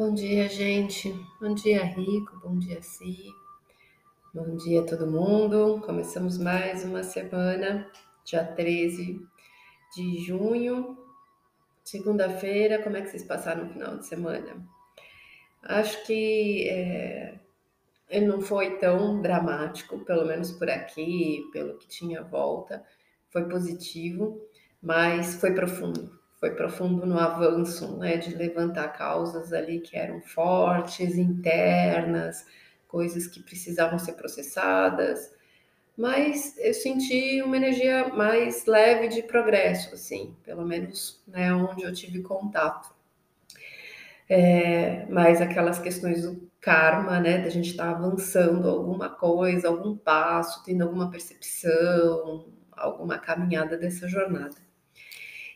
Bom dia, gente. Bom dia, Rico. Bom dia, Si. Bom dia, todo mundo. Começamos mais uma semana, dia 13 de junho, segunda-feira. Como é que vocês passaram no final de semana? Acho que é, ele não foi tão dramático, pelo menos por aqui, pelo que tinha volta. Foi positivo, mas foi profundo foi profundo no avanço, né, de levantar causas ali que eram fortes, internas, coisas que precisavam ser processadas, mas eu senti uma energia mais leve de progresso, assim, pelo menos, né, onde eu tive contato. É, mas aquelas questões do karma, né, da gente estar tá avançando alguma coisa, algum passo, tendo alguma percepção, alguma caminhada dessa jornada.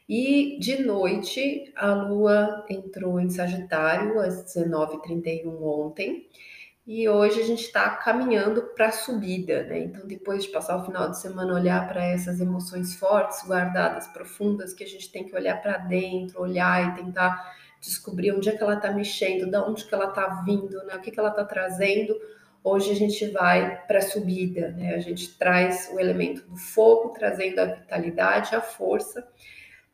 E de noite, a Lua entrou em Sagitário às 19h31 ontem. E hoje a gente está caminhando para a subida, né? Então, depois de passar o final de semana, olhar para essas emoções fortes, guardadas, profundas, que a gente tem que olhar para dentro, olhar e tentar descobrir onde é que ela está mexendo, de onde que ela está vindo, né? O que, que ela está trazendo. Hoje a gente vai para a subida, né? A gente traz o elemento do fogo, trazendo a vitalidade, a força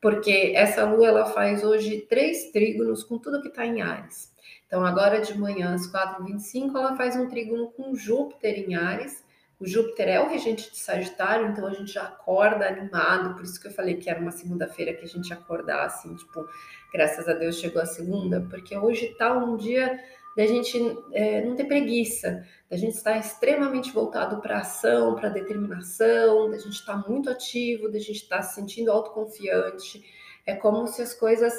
porque essa lua ela faz hoje três trígonos com tudo que está em Ares. Então, agora de manhã, às 4h25, ela faz um trígono com Júpiter em Ares. O Júpiter é o regente de Sagitário, então a gente já acorda animado, por isso que eu falei que era uma segunda-feira que a gente acordar assim, tipo, graças a Deus chegou a segunda, porque hoje tá um dia da gente é, não ter preguiça, da gente estar extremamente voltado para ação, para determinação, da gente estar muito ativo, da gente estar se sentindo autoconfiante. É como se as coisas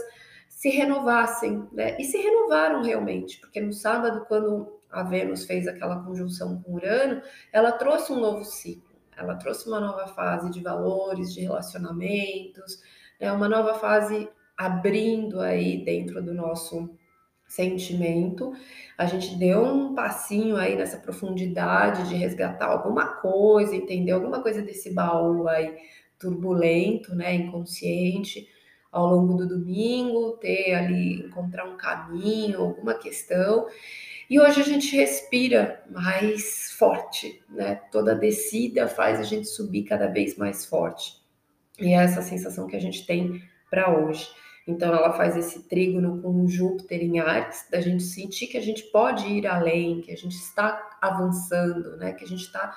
se renovassem, né? E se renovaram realmente, porque no sábado, quando a Vênus fez aquela conjunção com Urano, ela trouxe um novo ciclo, ela trouxe uma nova fase de valores, de relacionamentos, né? uma nova fase abrindo aí dentro do nosso sentimento. A gente deu um passinho aí nessa profundidade de resgatar alguma coisa, entender alguma coisa desse baú aí turbulento, né, inconsciente, ao longo do domingo, ter ali, encontrar um caminho, alguma questão. E hoje a gente respira mais forte, né? Toda descida faz a gente subir cada vez mais forte. E é essa sensação que a gente tem para hoje. Então, ela faz esse trígono com Júpiter em Ares, da gente sentir que a gente pode ir além, que a gente está avançando, né? Que a gente está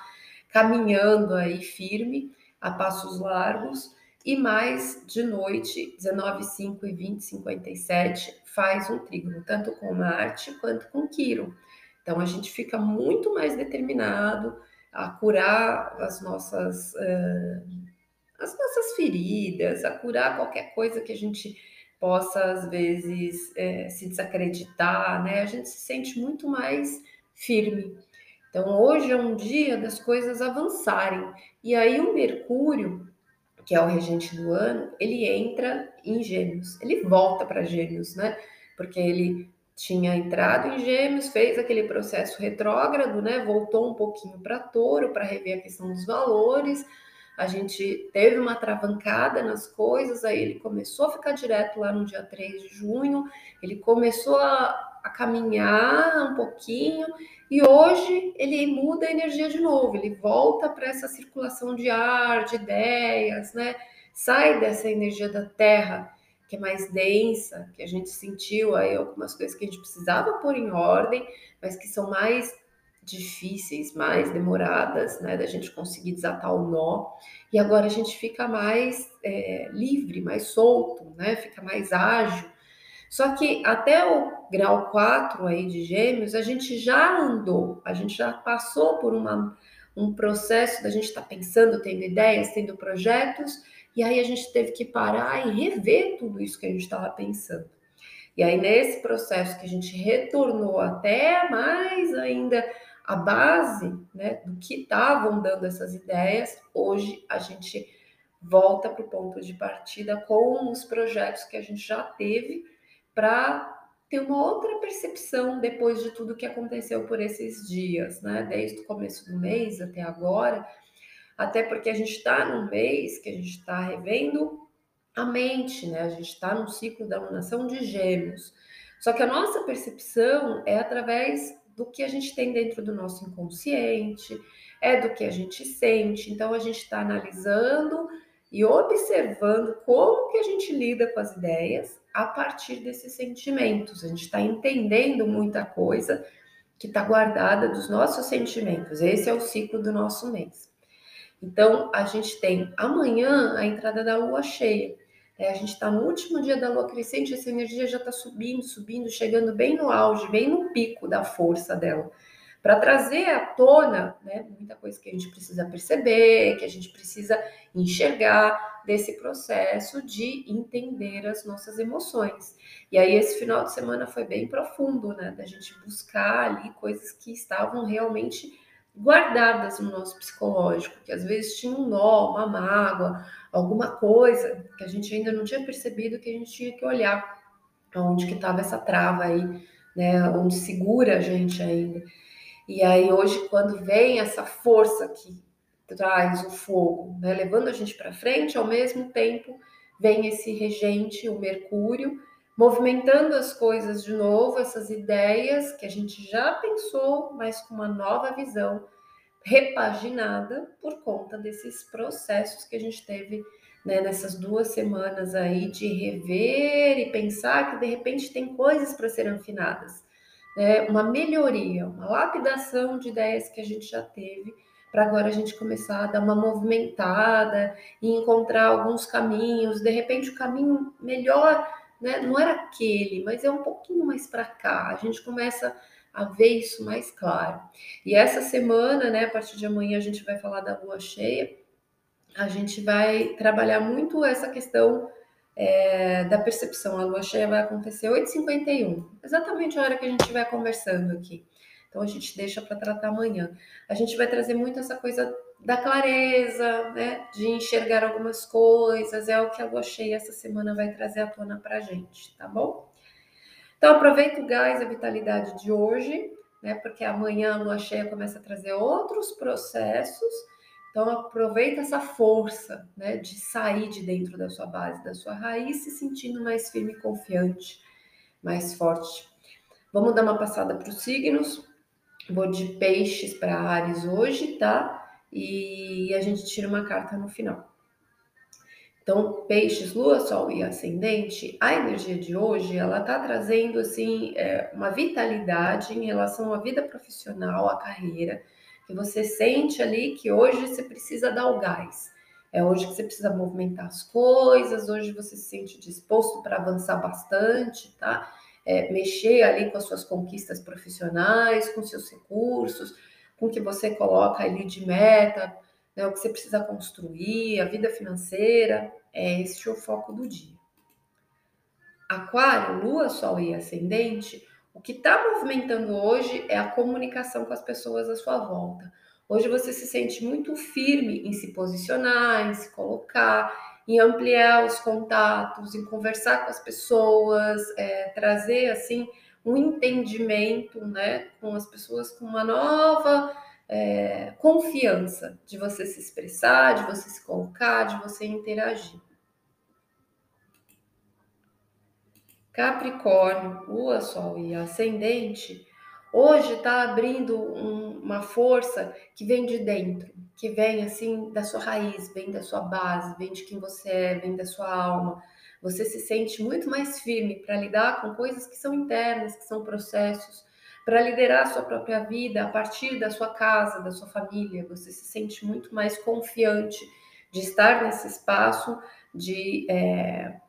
caminhando aí firme, a passos largos. E mais de noite, 19, 5 e 20, 57, faz um trígono, tanto com Marte quanto com Quiro. Então, a gente fica muito mais determinado a curar as nossas, uh, as nossas feridas, a curar qualquer coisa que a gente possa, às vezes, é, se desacreditar, né? A gente se sente muito mais firme. Então, hoje é um dia das coisas avançarem. E aí, o Mercúrio, que é o regente do ano, ele entra em Gêmeos. Ele volta para Gêmeos, né? Porque ele tinha entrado em Gêmeos, fez aquele processo retrógrado, né? Voltou um pouquinho para Touro para rever a questão dos valores a gente teve uma travancada nas coisas, aí ele começou a ficar direto lá no dia 3 de junho, ele começou a, a caminhar um pouquinho, e hoje ele muda a energia de novo, ele volta para essa circulação de ar, de ideias, né? Sai dessa energia da terra, que é mais densa, que a gente sentiu aí algumas coisas que a gente precisava pôr em ordem, mas que são mais difíceis, mais demoradas, né, da gente conseguir desatar o nó. E agora a gente fica mais é, livre, mais solto, né, fica mais ágil. Só que até o grau 4 aí de gêmeos, a gente já andou, a gente já passou por uma, um processo da gente estar tá pensando, tendo ideias, tendo projetos, e aí a gente teve que parar e rever tudo isso que a gente estava pensando. E aí, nesse processo que a gente retornou até mais ainda a base né, do que estavam dando essas ideias, hoje a gente volta para o ponto de partida com os projetos que a gente já teve para ter uma outra percepção depois de tudo que aconteceu por esses dias, né? Desde o começo do mês até agora, até porque a gente está num mês que a gente está revendo a mente, né? A gente está num ciclo da lunação de gêmeos. Só que a nossa percepção é através do que a gente tem dentro do nosso inconsciente, é do que a gente sente. Então a gente está analisando e observando como que a gente lida com as ideias a partir desses sentimentos. A gente está entendendo muita coisa que está guardada dos nossos sentimentos. Esse é o ciclo do nosso mês. Então, a gente tem amanhã a entrada da lua cheia. É, a gente está no último dia da lua crescente, essa energia já está subindo, subindo, chegando bem no auge, bem no pico da força dela. Para trazer à tona né, muita coisa que a gente precisa perceber, que a gente precisa enxergar desse processo de entender as nossas emoções. E aí, esse final de semana foi bem profundo, né? Da gente buscar ali coisas que estavam realmente guardadas no nosso psicológico, que às vezes tinha um nó, uma mágoa, alguma coisa que a gente ainda não tinha percebido que a gente tinha que olhar onde que estava essa trava aí, né, onde segura a gente ainda. E aí hoje quando vem essa força que traz o fogo, né, levando a gente para frente, ao mesmo tempo vem esse regente, o Mercúrio, movimentando as coisas de novo, essas ideias que a gente já pensou, mas com uma nova visão, repaginada por conta desses processos que a gente teve né, nessas duas semanas aí de rever e pensar que de repente tem coisas para serem afinadas, né, uma melhoria, uma lapidação de ideias que a gente já teve para agora a gente começar a dar uma movimentada e encontrar alguns caminhos, de repente o caminho melhor né? Não era aquele, mas é um pouquinho mais para cá. A gente começa a ver isso mais claro. E essa semana, né, a partir de amanhã a gente vai falar da lua cheia. A gente vai trabalhar muito essa questão é, da percepção. A lua cheia vai acontecer 8h51, exatamente a hora que a gente estiver conversando aqui. Então a gente deixa para tratar amanhã. A gente vai trazer muito essa coisa da clareza, né? De enxergar algumas coisas, é o que a lua cheia essa semana vai trazer à tona para gente, tá bom? Então aproveita o gás, a vitalidade de hoje, né? Porque amanhã a lua cheia começa a trazer outros processos. Então aproveita essa força, né? De sair de dentro da sua base, da sua raiz, se sentindo mais firme e confiante, mais forte. Vamos dar uma passada para os signos. Vou de peixes para Ares hoje, tá? e a gente tira uma carta no final. Então, peixes, lua, sol e ascendente, a energia de hoje, ela tá trazendo, assim, é, uma vitalidade em relação à vida profissional, à carreira, que você sente ali que hoje você precisa dar o gás. É hoje que você precisa movimentar as coisas, hoje você se sente disposto para avançar bastante, tá? É, mexer ali com as suas conquistas profissionais, com seus recursos, com o que você coloca ali de meta, né, o que você precisa construir, a vida financeira, é esse o foco do dia. Aquário, Lua, Sol e Ascendente, o que está movimentando hoje é a comunicação com as pessoas à sua volta. Hoje você se sente muito firme em se posicionar, em se colocar, em ampliar os contatos, em conversar com as pessoas, é, trazer assim um entendimento né, com as pessoas, com uma nova é, confiança de você se expressar, de você se colocar, de você interagir. Capricórnio, Lua, Sol e Ascendente, hoje está abrindo um, uma força que vem de dentro, que vem assim da sua raiz, vem da sua base, vem de quem você é, vem da sua alma você se sente muito mais firme para lidar com coisas que são internas, que são processos, para liderar a sua própria vida a partir da sua casa, da sua família. Você se sente muito mais confiante de estar nesse espaço, de é,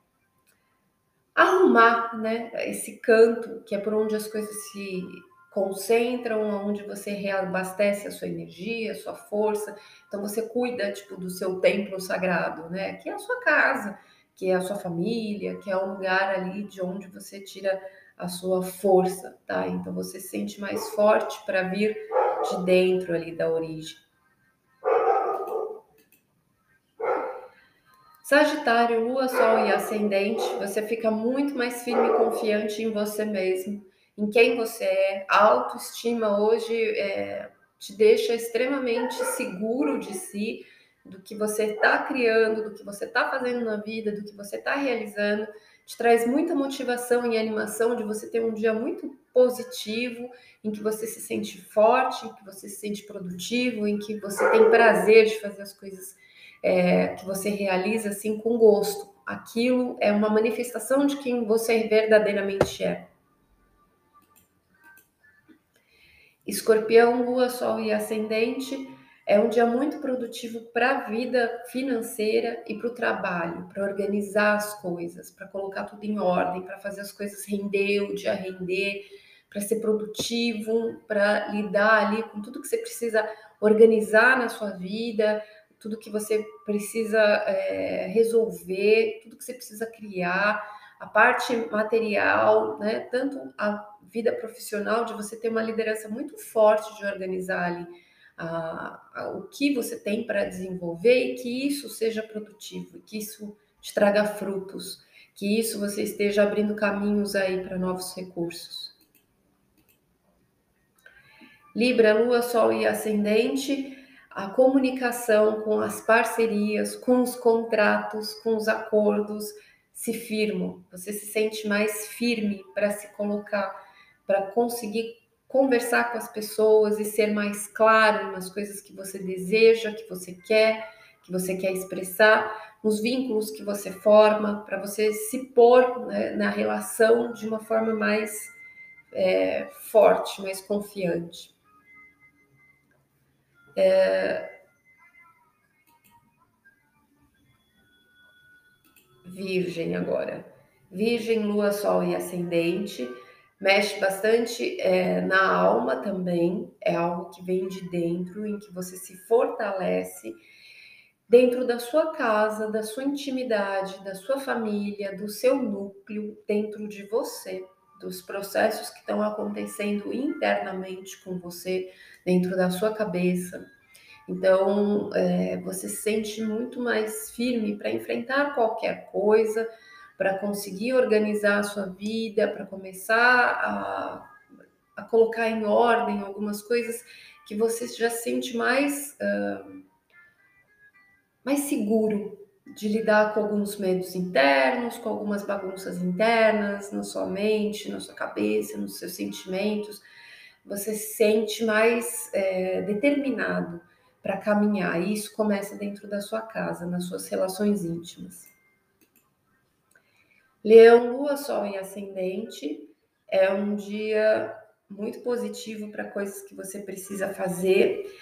arrumar né, esse canto, que é por onde as coisas se concentram, onde você reabastece a sua energia, a sua força. Então você cuida tipo do seu templo sagrado, né? Que é a sua casa que é a sua família, que é o lugar ali de onde você tira a sua força, tá? Então você se sente mais forte para vir de dentro ali da origem. Sagitário, Lua, Sol e Ascendente, você fica muito mais firme e confiante em você mesmo, em quem você é. A autoestima hoje é, te deixa extremamente seguro de si, do que você está criando, do que você está fazendo na vida, do que você está realizando. Te traz muita motivação e animação de você ter um dia muito positivo, em que você se sente forte, em que você se sente produtivo, em que você tem prazer de fazer as coisas é, que você realiza assim com gosto. Aquilo é uma manifestação de quem você verdadeiramente é. Escorpião, Lua, Sol e Ascendente é um dia muito produtivo para a vida financeira e para o trabalho, para organizar as coisas, para colocar tudo em ordem, para fazer as coisas render, o dia render, para ser produtivo, para lidar ali com tudo que você precisa organizar na sua vida, tudo que você precisa é, resolver, tudo que você precisa criar, a parte material, né? Tanto a vida profissional de você ter uma liderança muito forte de organizar ali a, o que você tem para desenvolver e que isso seja produtivo, que isso te traga frutos, que isso você esteja abrindo caminhos aí para novos recursos. Libra, Lua, Sol e Ascendente, a comunicação com as parcerias, com os contratos, com os acordos se firmam. Você se sente mais firme para se colocar, para conseguir conversar com as pessoas e ser mais claro nas coisas que você deseja, que você quer, que você quer expressar, nos vínculos que você forma, para você se pôr né, na relação de uma forma mais é, forte, mais confiante. É... Virgem agora. Virgem, Lua, Sol e Ascendente mexe bastante é, na alma também, é algo que vem de dentro, em que você se fortalece dentro da sua casa, da sua intimidade, da sua família, do seu núcleo, dentro de você, dos processos que estão acontecendo internamente com você, dentro da sua cabeça. Então, é, você se sente muito mais firme para enfrentar qualquer coisa, para conseguir organizar a sua vida, para começar a, a, colocar em ordem algumas coisas que você já sente mais, uh, mais seguro de lidar com alguns medos internos, com algumas bagunças internas na sua mente, na sua cabeça, nos seus sentimentos. Você se sente mais é, determinado para caminhar. E isso começa dentro da sua casa, nas suas relações íntimas. Leão, Lua, Sol e Ascendente é um dia muito positivo para coisas que você precisa fazer,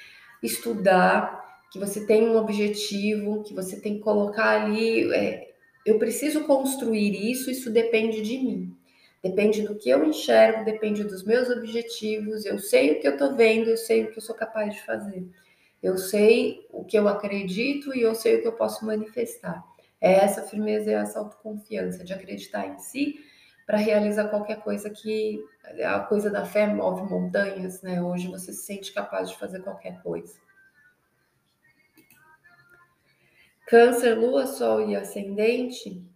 estudar, que você tem um objetivo, que você tem que colocar ali. É, eu preciso construir isso, isso depende de mim. Depende do que eu enxergo, depende dos meus objetivos. Eu sei o que eu estou vendo, eu sei o que eu sou capaz de fazer. Eu sei o que eu acredito e eu sei o que eu posso manifestar. É essa firmeza e essa autoconfiança de acreditar em si para realizar qualquer coisa que a coisa da fé move montanhas, né? Hoje você se sente capaz de fazer qualquer coisa. Câncer, lua, sol e ascendente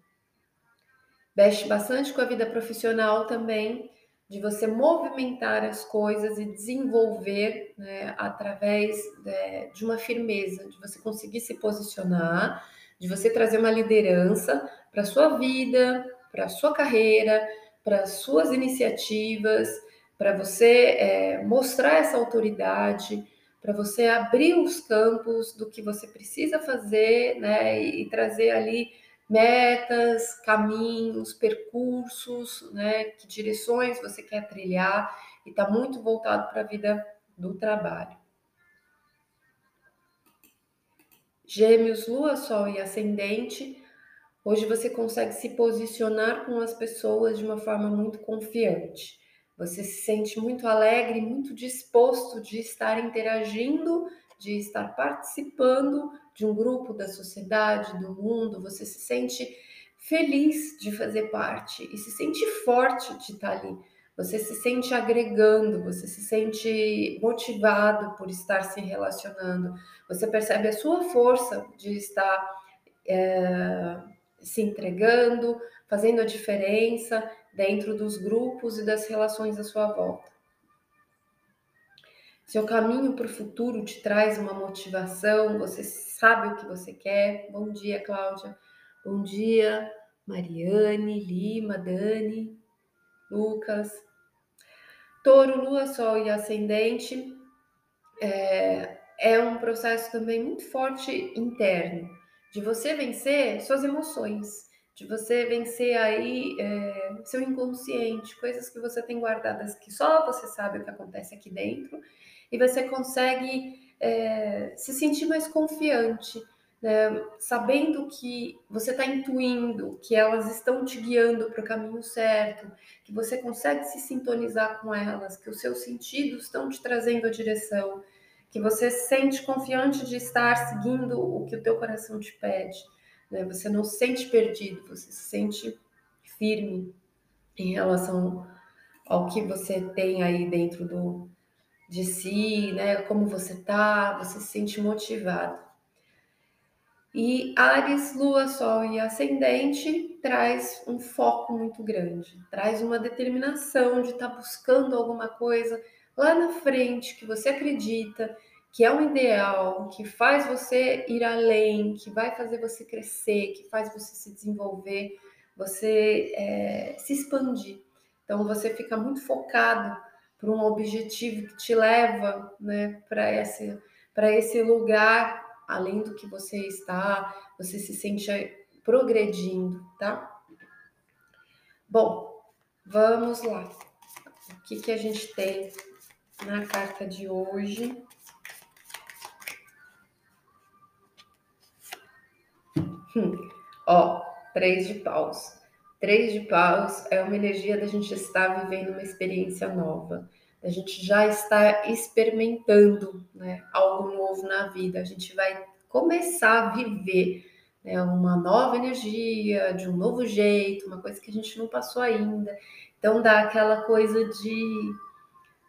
mexe bastante com a vida profissional também, de você movimentar as coisas e desenvolver né, através de, de uma firmeza, de você conseguir se posicionar de você trazer uma liderança para sua vida, para sua carreira, para as suas iniciativas, para você é, mostrar essa autoridade, para você abrir os campos do que você precisa fazer, né, e, e trazer ali metas, caminhos, percursos, né, que direções você quer trilhar e está muito voltado para a vida do trabalho. Gêmeos, Lua, Sol e Ascendente. Hoje você consegue se posicionar com as pessoas de uma forma muito confiante. Você se sente muito alegre, muito disposto de estar interagindo, de estar participando de um grupo da sociedade, do mundo. Você se sente feliz de fazer parte e se sente forte de estar ali. Você se sente agregando, você se sente motivado por estar se relacionando você percebe a sua força de estar é, se entregando, fazendo a diferença dentro dos grupos e das relações à sua volta. Seu caminho para o futuro te traz uma motivação, você sabe o que você quer. Bom dia, Cláudia. Bom dia, Mariane, Lima, Dani, Lucas. Touro, Lua, Sol e Ascendente é, é um processo também muito forte interno, de você vencer suas emoções, de você vencer aí é, seu inconsciente, coisas que você tem guardadas que só você sabe o que acontece aqui dentro, e você consegue é, se sentir mais confiante, né, sabendo que você está intuindo, que elas estão te guiando para o caminho certo, que você consegue se sintonizar com elas, que os seus sentidos estão te trazendo a direção, que você se sente confiante de estar seguindo o que o teu coração te pede. Né? Você não se sente perdido, você se sente firme em relação ao que você tem aí dentro do, de si, né? Como você tá, você se sente motivado. E Ares, Lua, Sol e Ascendente traz um foco muito grande, traz uma determinação de estar tá buscando alguma coisa lá na frente que você acredita que é um ideal, que faz você ir além, que vai fazer você crescer, que faz você se desenvolver, você é, se expandir. Então você fica muito focado para um objetivo que te leva né, para esse, esse lugar além do que você está, você se sente progredindo, tá? Bom, vamos lá. O que, que a gente tem na carta de hoje? Hum, ó, três de paus. Três de paus é uma energia da gente estar vivendo uma experiência nova, a gente já está experimentando né, algo novo na vida, a gente vai começar a viver né, uma nova energia, de um novo jeito, uma coisa que a gente não passou ainda. Então dá aquela coisa de,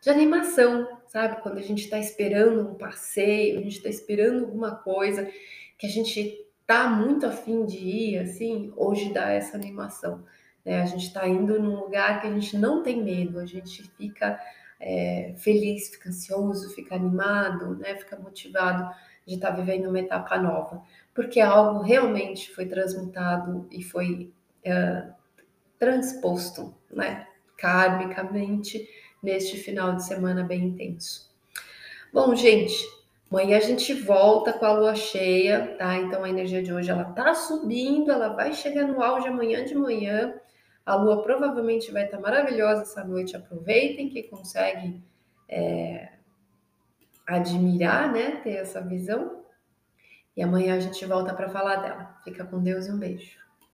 de animação, sabe? Quando a gente está esperando um passeio, a gente está esperando alguma coisa que a gente tá muito afim de ir, assim, hoje dá essa animação. Né? A gente está indo num lugar que a gente não tem medo, a gente fica é, feliz, fica ansioso, fica animado, né? fica motivado de estar tá vivendo uma etapa nova, porque algo realmente foi transmutado e foi é, transposto, né? karmicamente, neste final de semana bem intenso. Bom, gente, amanhã a gente volta com a lua cheia, tá? Então a energia de hoje ela tá subindo, ela vai chegar no auge amanhã de manhã. A lua provavelmente vai estar maravilhosa essa noite. Aproveitem que consegue é, admirar, né? Ter essa visão. E amanhã a gente volta para falar dela. Fica com Deus e um beijo.